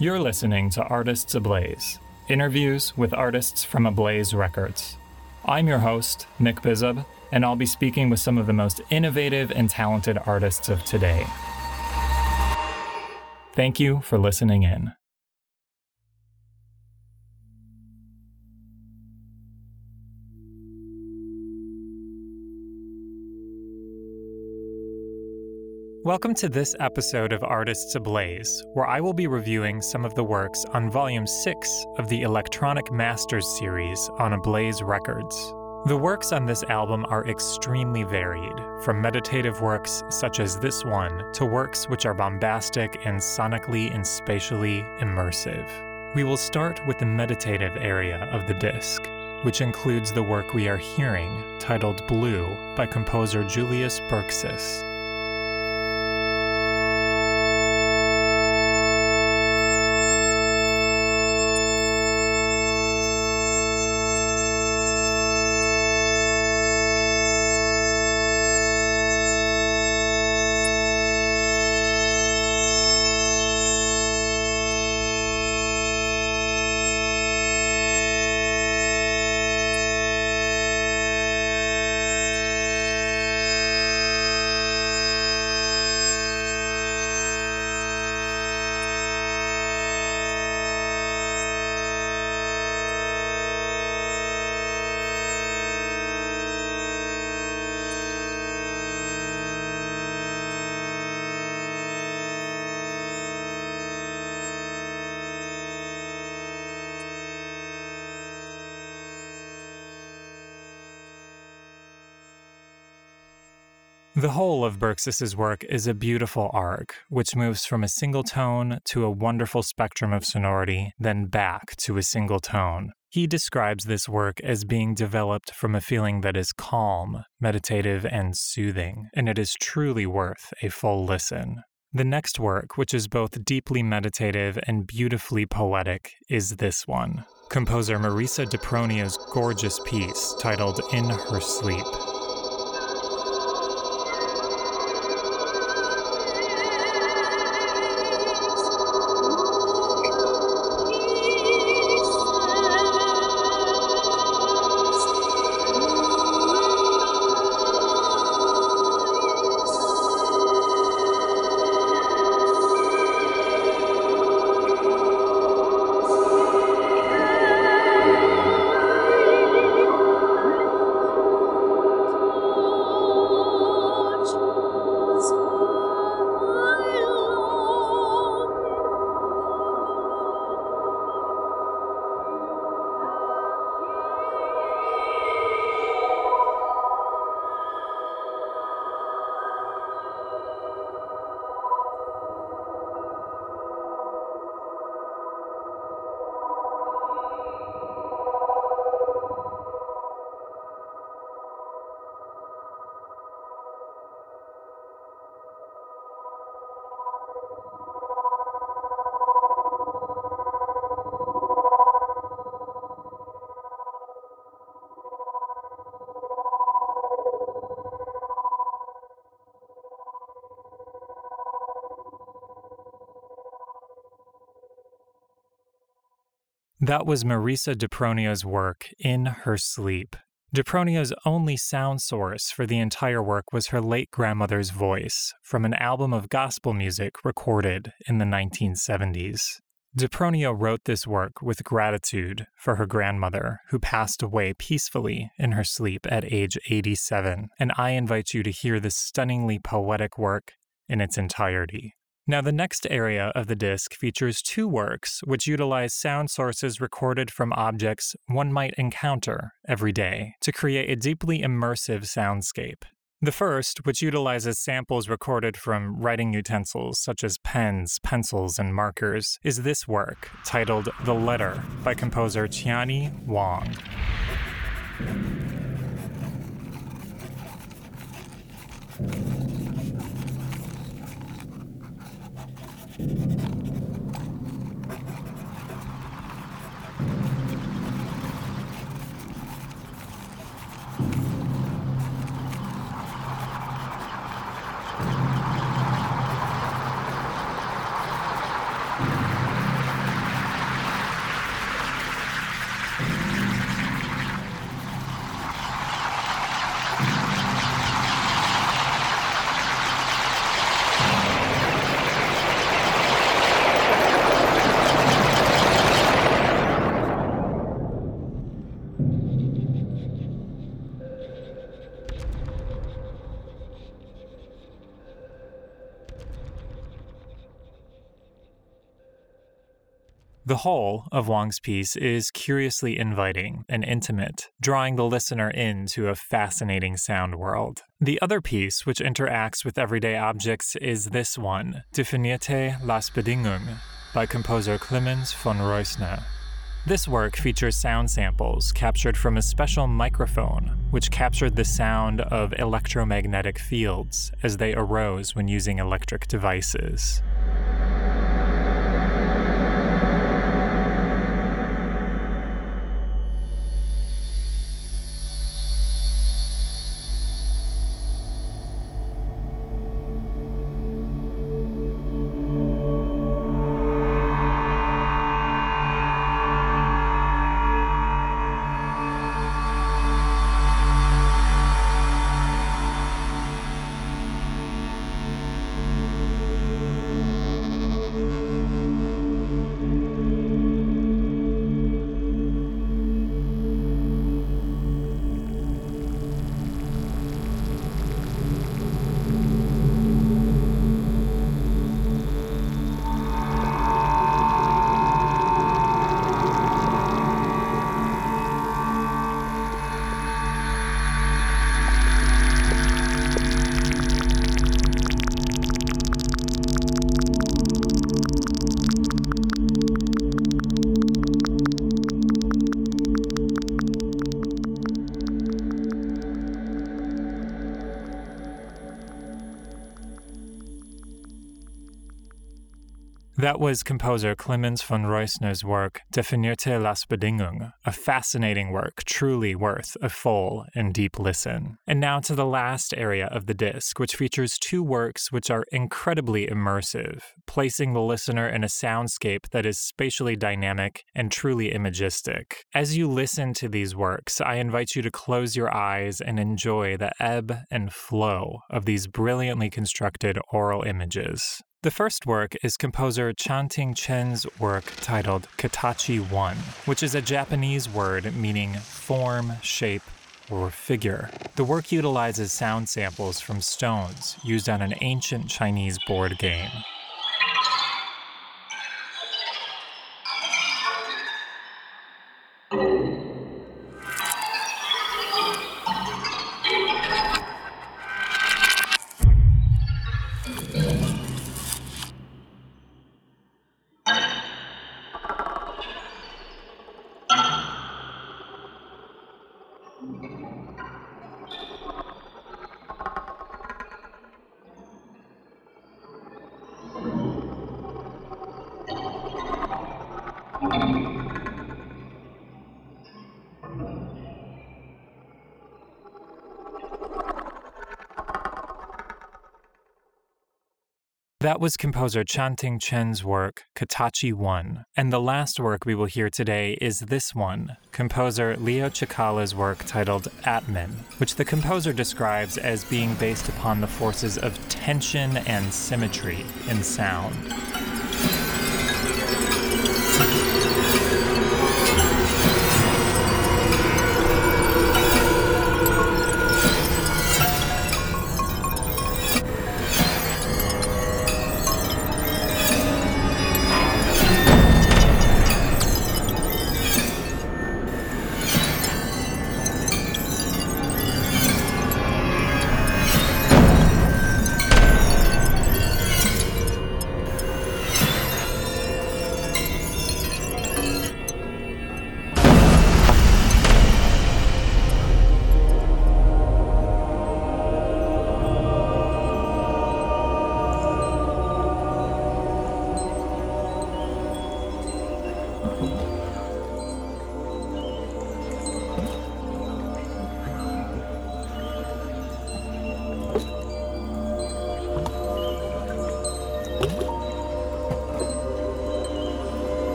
You're listening to Artists Ablaze, interviews with artists from Ablaze Records. I'm your host, Nick Bizub, and I'll be speaking with some of the most innovative and talented artists of today. Thank you for listening in. Welcome to this episode of Artists Ablaze, where I will be reviewing some of the works on Volume 6 of the Electronic Masters series on Ablaze Records. The works on this album are extremely varied, from meditative works such as this one to works which are bombastic and sonically and spatially immersive. We will start with the meditative area of the disc, which includes the work we are hearing, titled Blue by composer Julius Bucsis. The whole of Bucsis's work is a beautiful arc, which moves from a single tone to a wonderful spectrum of sonority, then back to a single tone. He describes this work as being developed from a feeling that is calm, meditative, and soothing, and it is truly worth a full listen. The next work, which is both deeply meditative and beautifully poetic, is this one. Composer Marisa Dipronio's gorgeous piece titled In Her Sleep. That was Marisa Dipronio's work, In Her Sleep. Dipronio's only sound source for the entire work was her late grandmother's voice from an album of gospel music recorded in the 1970s. Dipronio wrote this work with gratitude for her grandmother, who passed away peacefully in her sleep at age 87, and I invite you to hear this stunningly poetic work in its entirety. Now, the next area of the disc features two works which utilize sound sources recorded from objects one might encounter every day to create a deeply immersive soundscape. The first, which utilizes samples recorded from writing utensils such as pens, pencils, and markers, is this work, titled The Letter by composer Tianyi Wang. The whole of Wang's piece is curiously inviting and intimate, drawing the listener into a fascinating sound world. The other piece, which interacts with everyday objects, is this one, Definierte las Bedingungen, by composer Clemens von Reusner. This work features sound samples captured from a special microphone, which captured the sound of electromagnetic fields as they arose when using electric devices. That was composer Clemens von Reusner's work, Definierte las Bedingungen, a fascinating work, truly worth a full and deep listen. And now to the last area of the disc, which features two works which are incredibly immersive, placing the listener in a soundscape that is spatially dynamic and truly imagistic. As you listen to these works, I invite you to close your eyes and enjoy the ebb and flow of these brilliantly constructed aural images. The first work is composer Chanting Chen's work titled Katachi 1, which is a Japanese word meaning form, shape, or figure. The work utilizes sound samples from stones used on an ancient Chinese board game. That was composer Chanting Chen's work, Katachi 1. And the last work we will hear today is this one, composer Leo Cicala's work titled Atman, which the composer describes as being based upon the forces of tension and symmetry in sound.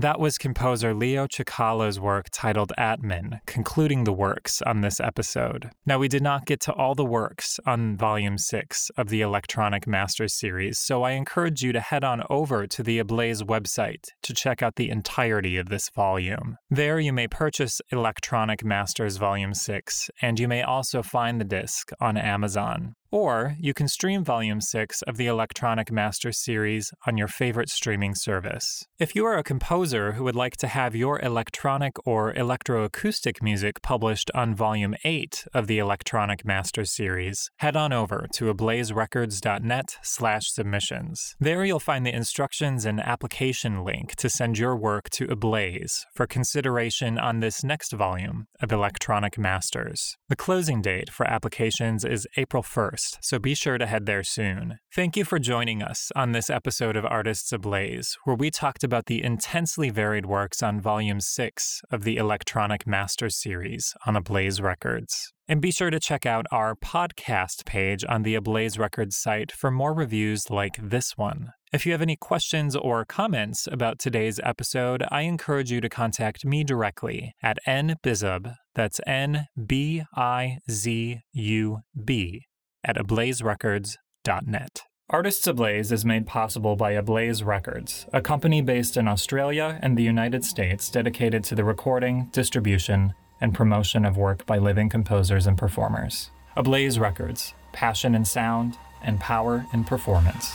That was composer Leo Cicala's work titled Atman, concluding the works on this episode. Now, we did not get to all the works on Volume 6 of the Electronic Masters series, so I encourage you to head on over to the Ablaze website to check out the entirety of this volume. There, you may purchase Electronic Masters Volume 6, and you may also find the disc on Amazon. Or you can stream Volume 6 of the Electronic Master series on your favorite streaming service. If you are a composer who would like to have your electronic or electroacoustic music published on Volume 8 of the Electronic Master series, head on over to ablazerecords.net slash submissions. There you'll find the instructions and application link to send your work to Ablaze for consideration on this next volume of Electronic Masters. The closing date for applications is April 1st so be sure to head there soon. Thank you for joining us on this episode of Artists Ablaze, where we talked about the intensely varied works on Volume 6 of the Electronic Masters series on Ablaze Records. And be sure to check out our podcast page on the Ablaze Records site for more reviews like this one. If you have any questions or comments about today's episode, I encourage you to contact me directly at nbizub, that's N B I Z U B, at ablazerecords.net. Artists Ablaze is made possible by Ablaze Records, a company based in Australia and the United States dedicated to the recording, distribution, and promotion of work by living composers and performers. Ablaze Records, passion in sound and power in performance.